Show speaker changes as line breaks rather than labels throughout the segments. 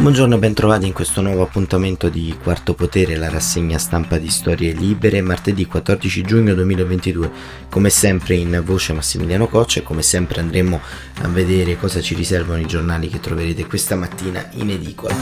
Buongiorno e bentrovati in questo nuovo appuntamento di Quarto Potere, la rassegna stampa di Storie Libere, martedì 14 giugno 2022. Come sempre in voce Massimiliano Coccia e come sempre andremo a vedere cosa ci riservano i giornali che troverete questa mattina in edicola.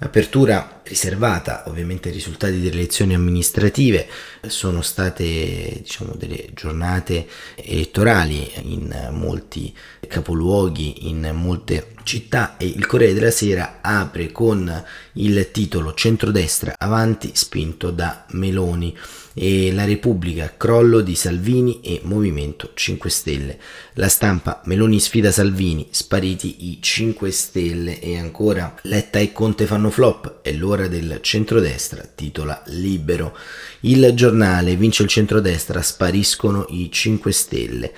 Apertura riservata. Ovviamente ai risultati delle elezioni amministrative, sono state diciamo, delle giornate elettorali in molti capoluoghi, in molte città e il Corriere della Sera apre con il titolo Centrodestra avanti spinto da Meloni. E la Repubblica, crollo di Salvini e Movimento 5 Stelle. La stampa Meloni sfida Salvini, spariti i 5 Stelle. E ancora Letta e Conte fanno flop, è l'ora del centrodestra, titola Libero. Il giornale vince il centrodestra, spariscono i 5 Stelle.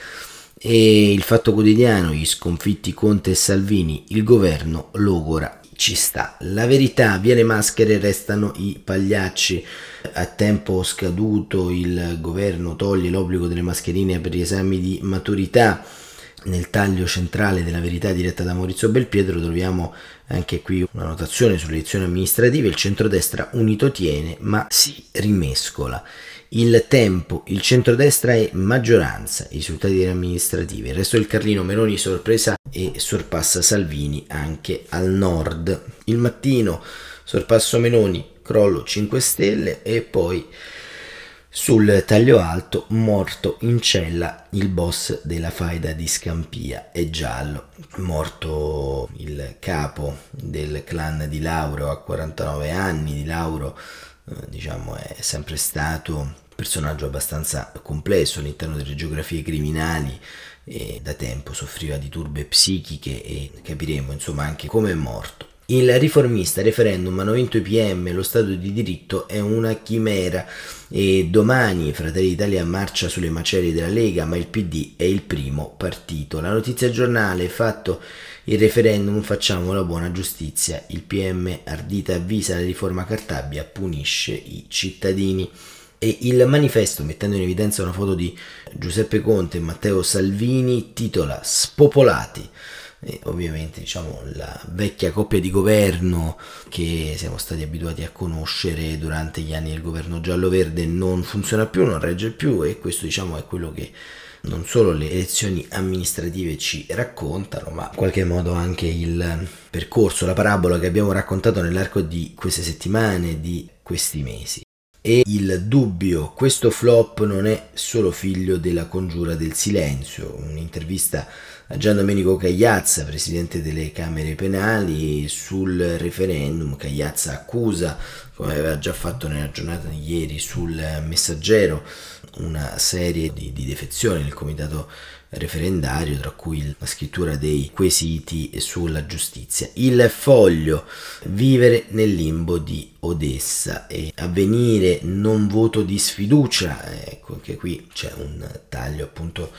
E il fatto quotidiano, gli sconfitti Conte e Salvini, il governo logora ci sta. La verità, via le maschere restano i pagliacci. A tempo scaduto il governo toglie l'obbligo delle mascherine per gli esami di maturità. Nel taglio centrale della verità diretta da Maurizio Belpietro troviamo anche qui una notazione sulle elezioni amministrative. Il centrodestra unito tiene ma si rimescola. Il tempo, il centrodestra è maggioranza, i risultati delle amministrative, il resto del Carlino Meloni sorpresa e sorpassa Salvini anche al nord. Il mattino sorpasso Meloni, crollo 5 Stelle e poi sul taglio alto, morto in cella il boss della faida di Scampia, è giallo, morto il capo del clan di Lauro a 49 anni, di Lauro eh, diciamo è sempre stato personaggio abbastanza complesso all'interno delle geografie criminali e da tempo soffriva di turbe psichiche e capiremo insomma anche come è morto. Il riformista referendum hanno vinto i PM, lo Stato di diritto è una chimera e domani Fratelli d'Italia marcia sulle macerie della Lega, ma il PD è il primo partito. La notizia giornale, fatto il referendum, facciamo la buona giustizia. Il PM ardita avvisa la riforma Cartabia, punisce i cittadini e il manifesto mettendo in evidenza una foto di Giuseppe Conte e Matteo Salvini titola Spopolati. E ovviamente diciamo la vecchia coppia di governo che siamo stati abituati a conoscere durante gli anni del governo giallo-verde non funziona più, non regge più e questo diciamo è quello che non solo le elezioni amministrative ci raccontano, ma in qualche modo anche il percorso, la parabola che abbiamo raccontato nell'arco di queste settimane, di questi mesi e il dubbio, questo flop non è solo figlio della congiura del silenzio, un'intervista a Gian Domenico Cagliazza, presidente delle Camere Penali, sul referendum. Cagliazza accusa, come aveva già fatto nella giornata di ieri sul messaggero, una serie di, di defezioni nel comitato referendario, tra cui la scrittura dei quesiti sulla giustizia. Il foglio, vivere nel limbo di Odessa e avvenire non voto di sfiducia, ecco che qui c'è un taglio appunto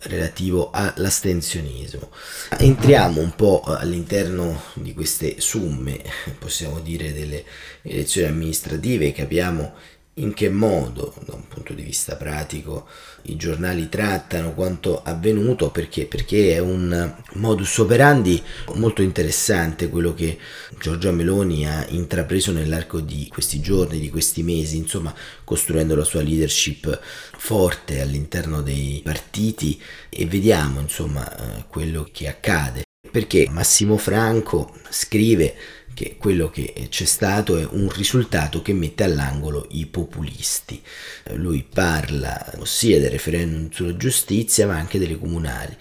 relativo all'astensionismo. Entriamo un po' all'interno di queste somme, possiamo dire, delle elezioni amministrative, capiamo in che modo, da un punto di vista pratico, i giornali trattano quanto avvenuto, perché, perché è un modus operandi molto interessante quello che Giorgia Meloni ha intrapreso nell'arco di questi giorni, di questi mesi, insomma, costruendo la sua leadership forte all'interno dei partiti e vediamo, insomma, quello che accade. Perché Massimo Franco scrive che quello che c'è stato è un risultato che mette all'angolo i populisti. Lui parla sia del referendum sulla giustizia ma anche delle comunali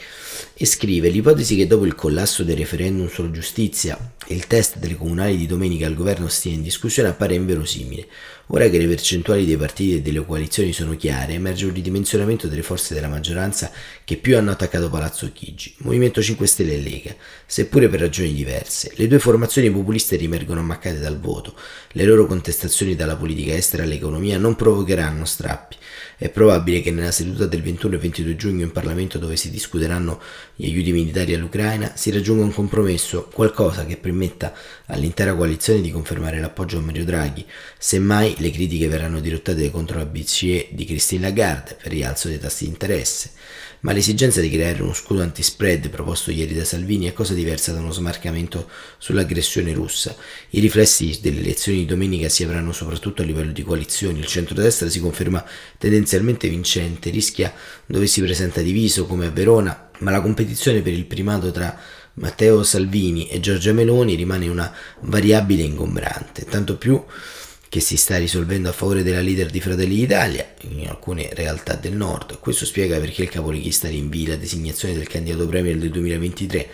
e scrive l'ipotesi che dopo il collasso del referendum sulla giustizia il test delle comunali di domenica al governo stia in discussione appare inverosimile. Ora che le percentuali dei partiti e delle coalizioni sono chiare, emerge un ridimensionamento delle forze della maggioranza che più hanno attaccato Palazzo Chigi, Movimento 5 Stelle e Lega, seppure per ragioni diverse. Le due formazioni populiste rimergono ammaccate dal voto. Le loro contestazioni dalla politica estera all'economia non provocheranno strappi. È probabile che nella seduta del 21 e 22 giugno in Parlamento dove si discuteranno gli aiuti militari all'Ucraina si raggiunga un compromesso, qualcosa che permetta all'intera coalizione di confermare l'appoggio a Mario Draghi. Semmai le critiche verranno dirottate contro la BCE di Christine Lagarde per rialzo dei tassi di interesse ma l'esigenza di creare uno scudo anti-spread proposto ieri da Salvini è cosa diversa da uno smarcamento sull'aggressione russa. I riflessi delle elezioni di domenica si avranno soprattutto a livello di coalizioni. Il centrodestra si conferma tendenzialmente vincente, rischia dove si presenta diviso come a Verona, ma la competizione per il primato tra Matteo Salvini e Giorgia Meloni rimane una variabile ingombrante, tanto più che si sta risolvendo a favore della leader di Fratelli d'Italia in alcune realtà del nord. Questo spiega perché il capolista rinvia la designazione del candidato premier del 2023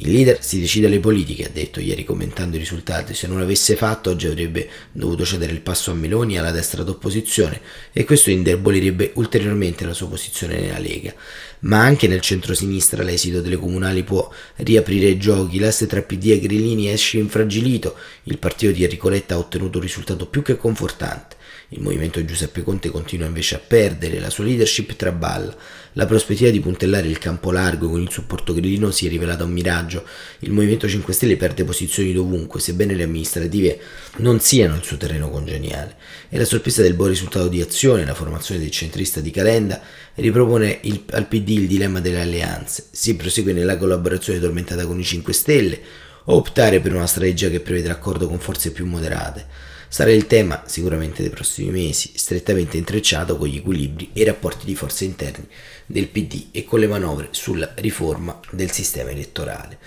il leader si decide alle politiche, ha detto ieri commentando i risultati. Se non l'avesse fatto, oggi avrebbe dovuto cedere il passo a Meloni e alla destra d'opposizione e questo indebolirebbe ulteriormente la sua posizione nella Lega. Ma anche nel centro-sinistra l'esito delle comunali può riaprire i giochi. L'asse tra PD e Grillini esce infragilito. Il partito di Enrico Letta ha ottenuto un risultato più che confortante. Il movimento Giuseppe Conte continua invece a perdere, la sua leadership traballa. La prospettiva di puntellare il campo largo con il supporto grillino si è rivelata un miraggio. Il Movimento 5 Stelle perde posizioni dovunque, sebbene le amministrative non siano il suo terreno congeniale. E la sorpresa del buon risultato di azione, la formazione del centrista di Calenda, ripropone il, al PD il dilemma delle alleanze. Si prosegue nella collaborazione tormentata con i 5 Stelle o optare per una strategia che prevede l'accordo con forze più moderate sarà il tema sicuramente dei prossimi mesi, strettamente intrecciato con gli equilibri e i rapporti di forze interni del PD e con le manovre sulla riforma del sistema elettorale.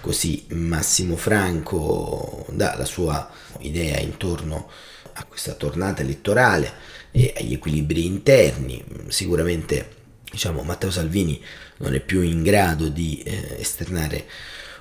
Così Massimo Franco dà la sua idea intorno a questa tornata elettorale e agli equilibri interni. Sicuramente diciamo, Matteo Salvini non è più in grado di eh, esternare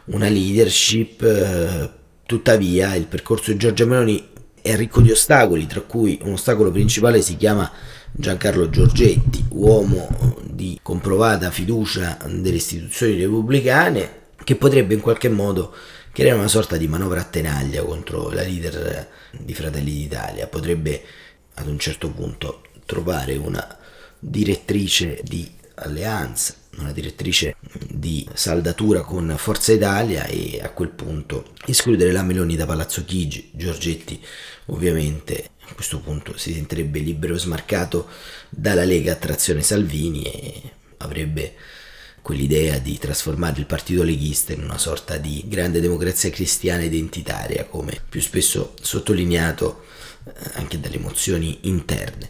una leadership, eh, tuttavia il percorso di Giorgia Meloni è ricco di ostacoli, tra cui un ostacolo principale si chiama Giancarlo Giorgetti, uomo di comprovata fiducia delle istituzioni repubblicane, che potrebbe in qualche modo creare una sorta di manovra a tenaglia contro la leader di Fratelli d'Italia, potrebbe ad un certo punto trovare una direttrice di alleanza, una direttrice di saldatura con Forza Italia e a quel punto escludere la Meloni da Palazzo Chigi, Giorgetti ovviamente a questo punto si sentirebbe libero e smarcato dalla Lega a trazione Salvini e avrebbe quell'idea di trasformare il partito leghista in una sorta di grande democrazia cristiana identitaria, come più spesso sottolineato eh, anche dalle emozioni interne.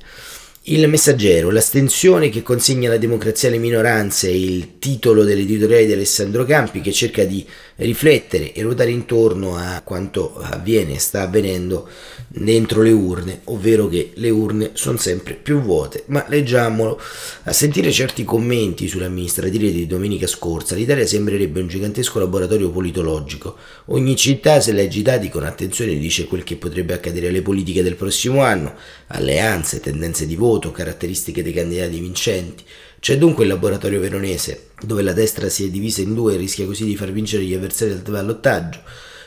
Il messaggero, l'astensione che consegna la democrazia alle minoranze il titolo dell'editoriale di Alessandro Campi che cerca di riflettere e ruotare intorno a quanto avviene e sta avvenendo dentro le urne, ovvero che le urne sono sempre più vuote. Ma leggiamolo. A sentire certi commenti sulle amministrative di domenica scorsa, l'Italia sembrerebbe un gigantesco laboratorio politologico. Ogni città, se legge i con attenzione, dice quel che potrebbe accadere alle politiche del prossimo anno, alleanze, tendenze di voto, caratteristiche dei candidati vincenti. C'è dunque il laboratorio veronese, dove la destra si è divisa in due e rischia così di far vincere gli avversari del ballottaggio.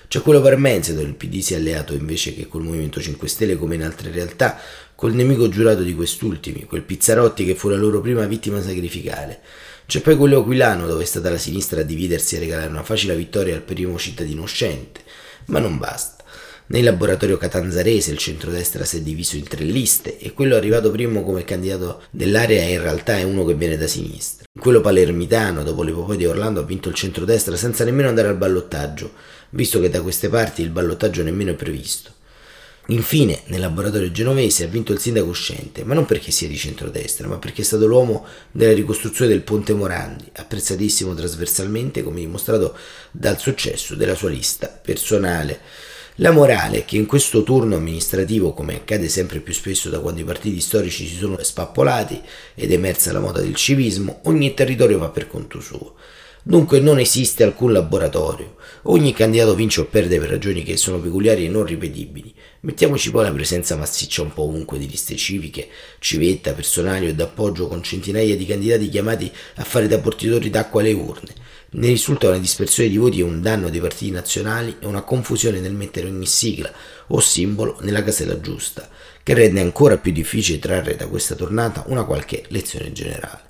C'è quello parmense dove il PD si è alleato invece che col Movimento 5 Stelle come in altre realtà col nemico giurato di quest'ultimi, quel Pizzarotti che fu la loro prima vittima sacrificale. C'è poi quello aquilano dove è stata la sinistra a dividersi e regalare una facile vittoria al primo cittadino uscente. Ma non basta. Nel laboratorio catanzarese il centrodestra si è diviso in tre liste e quello arrivato primo come candidato dell'area in realtà è uno che viene da sinistra. Quello palermitano, dopo l'epopea di Orlando, ha vinto il centrodestra senza nemmeno andare al ballottaggio, visto che da queste parti il ballottaggio nemmeno è previsto. Infine, nel laboratorio genovese ha vinto il sindaco uscente, ma non perché sia di centrodestra, ma perché è stato l'uomo della ricostruzione del Ponte Morandi, apprezzatissimo trasversalmente come dimostrato dal successo della sua lista personale. La morale è che in questo turno amministrativo, come accade sempre più spesso da quando i partiti storici si sono spappolati ed è emersa la moda del civismo, ogni territorio va per conto suo. Dunque non esiste alcun laboratorio. Ogni candidato vince o perde per ragioni che sono peculiari e non ripetibili. Mettiamoci poi la presenza massiccia un po' ovunque di liste civiche, civetta, personali o d'appoggio con centinaia di candidati chiamati a fare da portatori d'acqua alle urne. Ne risulta una dispersione di voti e un danno dei partiti nazionali e una confusione nel mettere ogni sigla o simbolo nella casella giusta, che rende ancora più difficile trarre da questa tornata una qualche lezione generale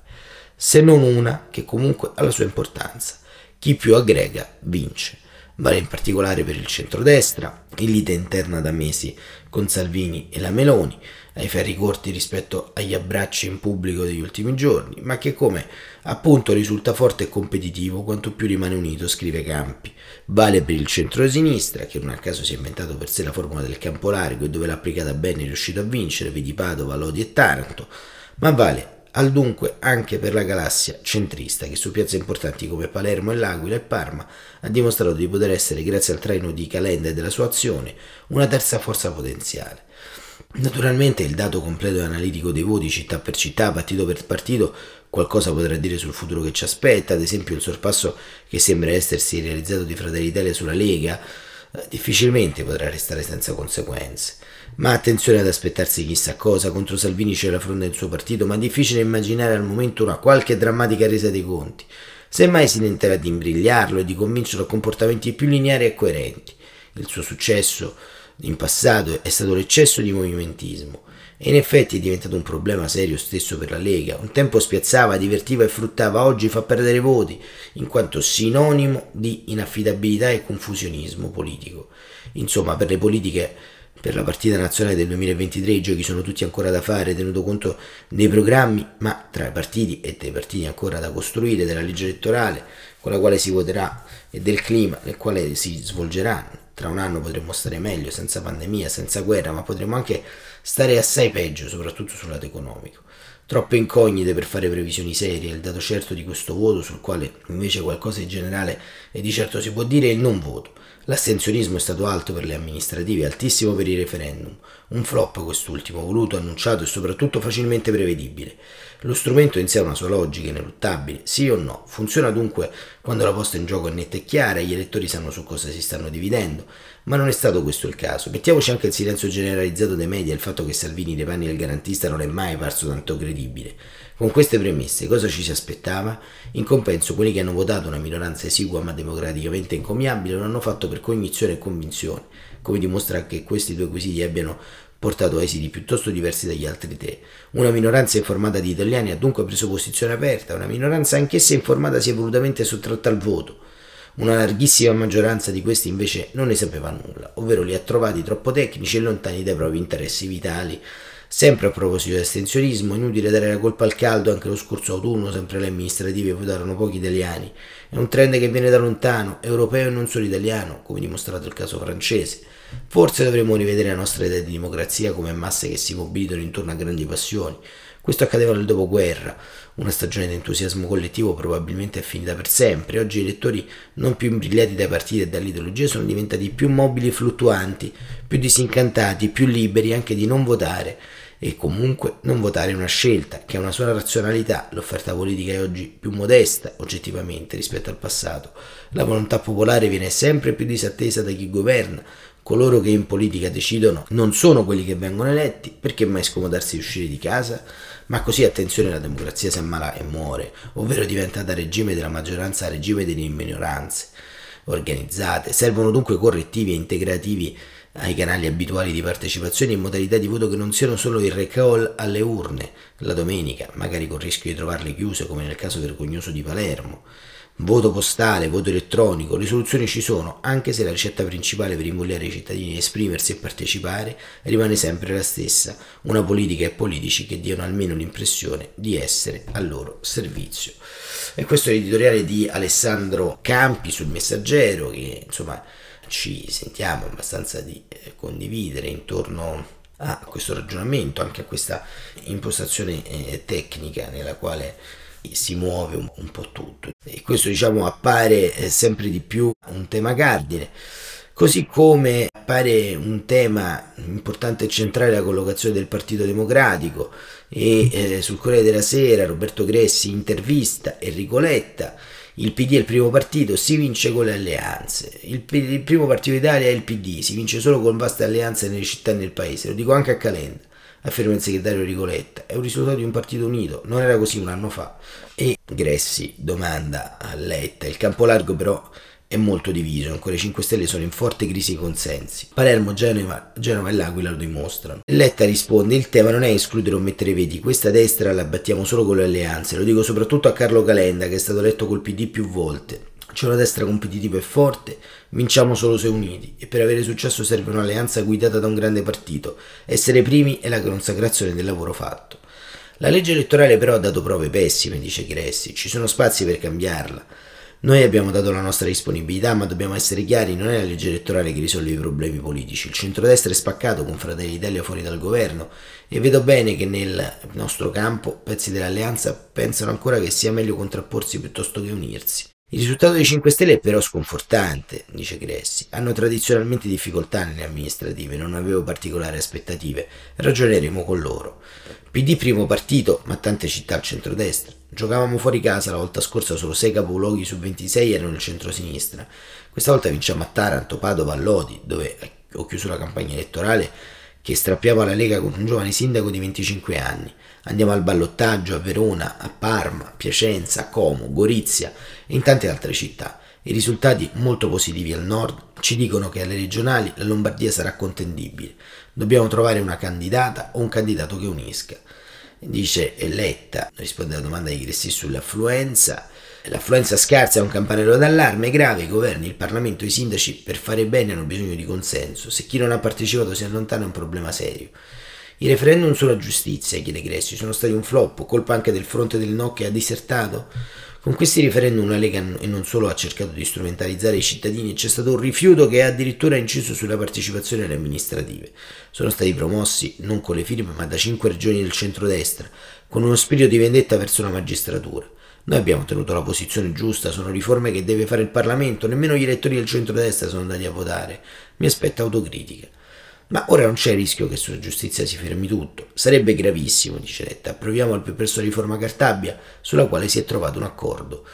se non una che comunque ha la sua importanza. Chi più aggrega vince. Vale in particolare per il centrodestra, in lite interna da mesi con Salvini e la Meloni, ai ferri corti rispetto agli abbracci in pubblico degli ultimi giorni, ma che come appunto risulta forte e competitivo quanto più rimane unito, scrive Campi. Vale per il centro-sinistra, che non a caso si è inventato per sé la formula del campo largo e dove l'ha applicata bene è riuscito a vincere, vedi Padova, Lodi e Taranto, ma vale al dunque anche per la galassia centrista che su piazze importanti come Palermo e L'Aquila e Parma ha dimostrato di poter essere, grazie al traino di Calenda e della sua azione, una terza forza potenziale. Naturalmente il dato completo e analitico dei voti città per città, partito per partito, qualcosa potrà dire sul futuro che ci aspetta, ad esempio il sorpasso che sembra essersi realizzato di Fratelli Italia sulla Lega, eh, difficilmente potrà restare senza conseguenze. Ma attenzione ad aspettarsi chissà cosa, contro Salvini c'è la fronda del suo partito, ma difficile immaginare al momento una qualche drammatica resa dei conti. Semmai si tenterà di imbrigliarlo e di convincerlo a comportamenti più lineari e coerenti. Il suo successo in passato è stato l'eccesso di movimentismo e in effetti è diventato un problema serio stesso per la Lega. Un tempo spiazzava, divertiva e fruttava, oggi fa perdere voti, in quanto sinonimo di inaffidabilità e confusionismo politico. Insomma, per le politiche per la partita nazionale del 2023 i giochi sono tutti ancora da fare, tenuto conto dei programmi, ma tra i partiti e dei partiti ancora da costruire, della legge elettorale con la quale si voterà e del clima nel quale si svolgeranno. Tra un anno potremmo stare meglio, senza pandemia, senza guerra, ma potremmo anche stare assai peggio, soprattutto sul lato economico. Troppe incognite per fare previsioni serie, il dato certo di questo voto, sul quale invece qualcosa in generale e di certo si può dire, è il non voto. L'astensionismo è stato alto per le amministrative, altissimo per i referendum. Un flop quest'ultimo, voluto, annunciato e soprattutto facilmente prevedibile. Lo strumento in sé ha una sua logica ineluttabile, sì o no. Funziona dunque quando la posta in gioco è netta e chiara e gli elettori sanno su cosa si stanno dividendo. Ma non è stato questo il caso. Mettiamoci anche il silenzio generalizzato dei media e il fatto che Salvini nei panni del garantista non è mai parso tanto credibile. Con queste premesse, cosa ci si aspettava? In compenso, quelli che hanno votato una minoranza esigua ma democraticamente incommiabile lo hanno fatto per cognizione e convinzione, come dimostra che questi due quesiti abbiano portato esiti piuttosto diversi dagli altri tre. Una minoranza informata di italiani ha dunque preso posizione aperta, una minoranza anch'essa informata si è volutamente sottratta al voto. Una larghissima maggioranza di questi invece non ne sapeva nulla, ovvero li ha trovati troppo tecnici e lontani dai propri interessi vitali. Sempre a proposito di astensionismo, inutile dare la colpa al caldo, anche lo scorso autunno sempre le amministrative votarono pochi italiani. È un trend che viene da lontano, europeo e non solo italiano, come dimostrato il caso francese. Forse dovremmo rivedere la nostra idea di democrazia come masse che si mobilitano intorno a grandi passioni. Questo accadeva nel dopoguerra, una stagione di entusiasmo collettivo probabilmente è finita per sempre. Oggi i elettori, non più imbrigliati dai partiti e dall'ideologia, sono diventati più mobili e fluttuanti, più disincantati, più liberi anche di non votare e comunque non votare è una scelta che ha una sua razionalità. L'offerta politica è oggi più modesta oggettivamente rispetto al passato. La volontà popolare viene sempre più disattesa da chi governa. Coloro che in politica decidono non sono quelli che vengono eletti, perché mai scomodarsi di uscire di casa? Ma così attenzione la democrazia si ammala e muore, ovvero diventa da regime della maggioranza a regime delle minoranze organizzate. Servono dunque correttivi e integrativi ai canali abituali di partecipazione in modalità di voto che non siano solo il recall alle urne la domenica, magari con il rischio di trovarle chiuse come nel caso vergognoso di Palermo. Voto postale, voto elettronico, le soluzioni ci sono, anche se la ricetta principale per invogliare i cittadini a esprimersi e partecipare rimane sempre la stessa, una politica e politici che diano almeno l'impressione di essere al loro servizio. E questo è l'editoriale di Alessandro Campi sul Messaggero, che insomma ci sentiamo abbastanza di eh, condividere intorno a questo ragionamento, anche a questa impostazione eh, tecnica nella quale si muove un, un po' tutto. E questo diciamo appare eh, sempre di più un tema cardine. Così come appare un tema importante e centrale la collocazione del Partito Democratico e eh, sul Corriere della Sera Roberto Gressi intervista Enrico Letta il PD è il primo partito, si vince con le alleanze. Il, il primo partito d'Italia è il PD, si vince solo con vaste alleanze nelle città e nel paese. Lo dico anche a Calenda, afferma il segretario Rigoletta. È un risultato di un partito unito, non era così un anno fa. E Gressi domanda a Letta, il campo largo però è molto diviso, ancora i 5 Stelle sono in forte crisi di consensi. Palermo, Genova, Genova e L'Aquila lo dimostrano. Letta risponde, il tema non è escludere o mettere veti, questa destra la battiamo solo con le alleanze, lo dico soprattutto a Carlo Calenda che è stato eletto col PD più volte. C'è una destra competitiva e forte, vinciamo solo se uniti e per avere successo serve un'alleanza guidata da un grande partito. Essere primi è la consacrazione del lavoro fatto. La legge elettorale però ha dato prove pessime, dice Gressi, ci sono spazi per cambiarla. Noi abbiamo dato la nostra disponibilità, ma dobbiamo essere chiari, non è la legge elettorale che risolve i problemi politici. Il centrodestra è spaccato con Fratelli d'Italia fuori dal governo e vedo bene che nel nostro campo pezzi dell'alleanza pensano ancora che sia meglio contrapporsi piuttosto che unirsi. Il risultato dei 5 Stelle è però sconfortante, dice Gressi. Hanno tradizionalmente difficoltà nelle amministrative, non avevo particolari aspettative. Ragioneremo con loro. PD primo partito, ma tante città al centrodestra. Giocavamo fuori casa la volta scorsa, solo 6 capoluoghi su 26 erano il centro-sinistra. Questa volta vinciamo a Taranto, Padova, Lodi, dove ho chiuso la campagna elettorale che strappiava la Lega con un giovane sindaco di 25 anni. Andiamo al ballottaggio a Verona, a Parma, Piacenza, Como, Gorizia e in tante altre città. I risultati molto positivi al nord ci dicono che alle regionali la Lombardia sarà contendibile. Dobbiamo trovare una candidata o un candidato che unisca. Dice Letta, risponde alla domanda di Cressi sull'affluenza. L'affluenza scarsa è un campanello d'allarme grave, i governi, il Parlamento i sindaci per fare bene hanno bisogno di consenso. Se chi non ha partecipato si allontana è un problema serio. I referendum sulla giustizia, chiede Gressi, sono stati un flop, colpa anche del fronte del no che ha disertato? Con questi referendum la Lega e non solo ha cercato di strumentalizzare i cittadini, c'è stato un rifiuto che ha addirittura inciso sulla partecipazione alle amministrative. Sono stati promossi non con le firme ma da cinque regioni del centrodestra, con uno spirito di vendetta verso la magistratura. Noi abbiamo tenuto la posizione giusta, sono riforme che deve fare il Parlamento, nemmeno gli elettori del centrodestra sono andati a votare. Mi aspetta autocritica. Ma ora non c'è il rischio che sulla giustizia si fermi tutto. Sarebbe gravissimo, dice Letta. Approviamo al più presto la riforma Cartabia, sulla quale si è trovato un accordo.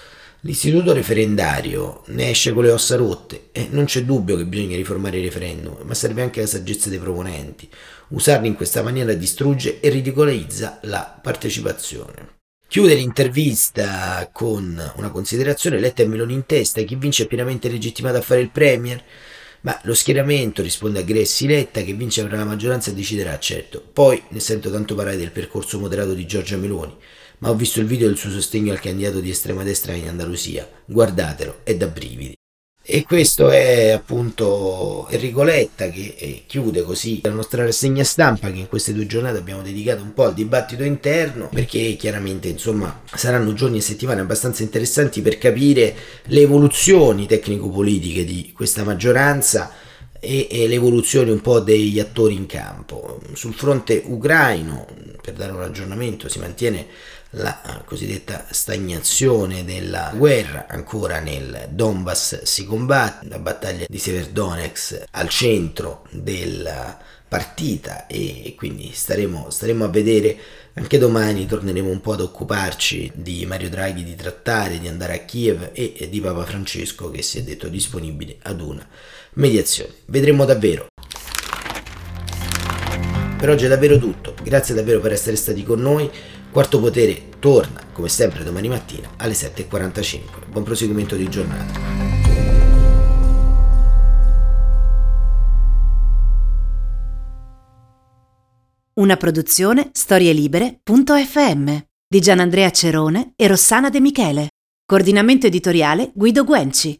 L'istituto referendario ne esce con le ossa rotte e non c'è dubbio che bisogna riformare il referendum, ma serve anche la saggezza dei proponenti. Usarli in questa maniera distrugge e ridicolizza la partecipazione. Chiude l'intervista con una considerazione Letta e Meloni in testa, chi vince è pienamente legittimato a fare il Premier. Ma lo schieramento, risponde a Gressi Letta, che vince avrà la maggioranza e deciderà, certo. Poi ne sento tanto parlare del percorso moderato di Giorgia Meloni, ma ho visto il video del suo sostegno al candidato di estrema destra in Andalusia. Guardatelo, è da brividi. E questo è appunto Enrico Letta che eh, chiude così la nostra rassegna stampa che in queste due giornate abbiamo dedicato un po' al dibattito interno perché chiaramente insomma saranno giorni e settimane abbastanza interessanti per capire le evoluzioni tecnico-politiche di questa maggioranza e, e evoluzioni un po' degli attori in campo. Sul fronte ucraino, per dare un aggiornamento, si mantiene la cosiddetta stagnazione della guerra, ancora nel Donbass si combatte, la battaglia di Severodonetsk al centro della partita e quindi staremo, staremo a vedere anche domani torneremo un po' ad occuparci di Mario Draghi, di trattare, di andare a Kiev e di Papa Francesco che si è detto disponibile ad una mediazione. Vedremo davvero. Per oggi è davvero tutto, grazie davvero per essere stati con noi. Quarto Potere torna, come sempre, domani mattina alle 7.45. Buon proseguimento di giornata.
Una produzione storielibere.fm di Gianandrea Cerone e Rossana De Michele. Coordinamento editoriale Guido Guenci.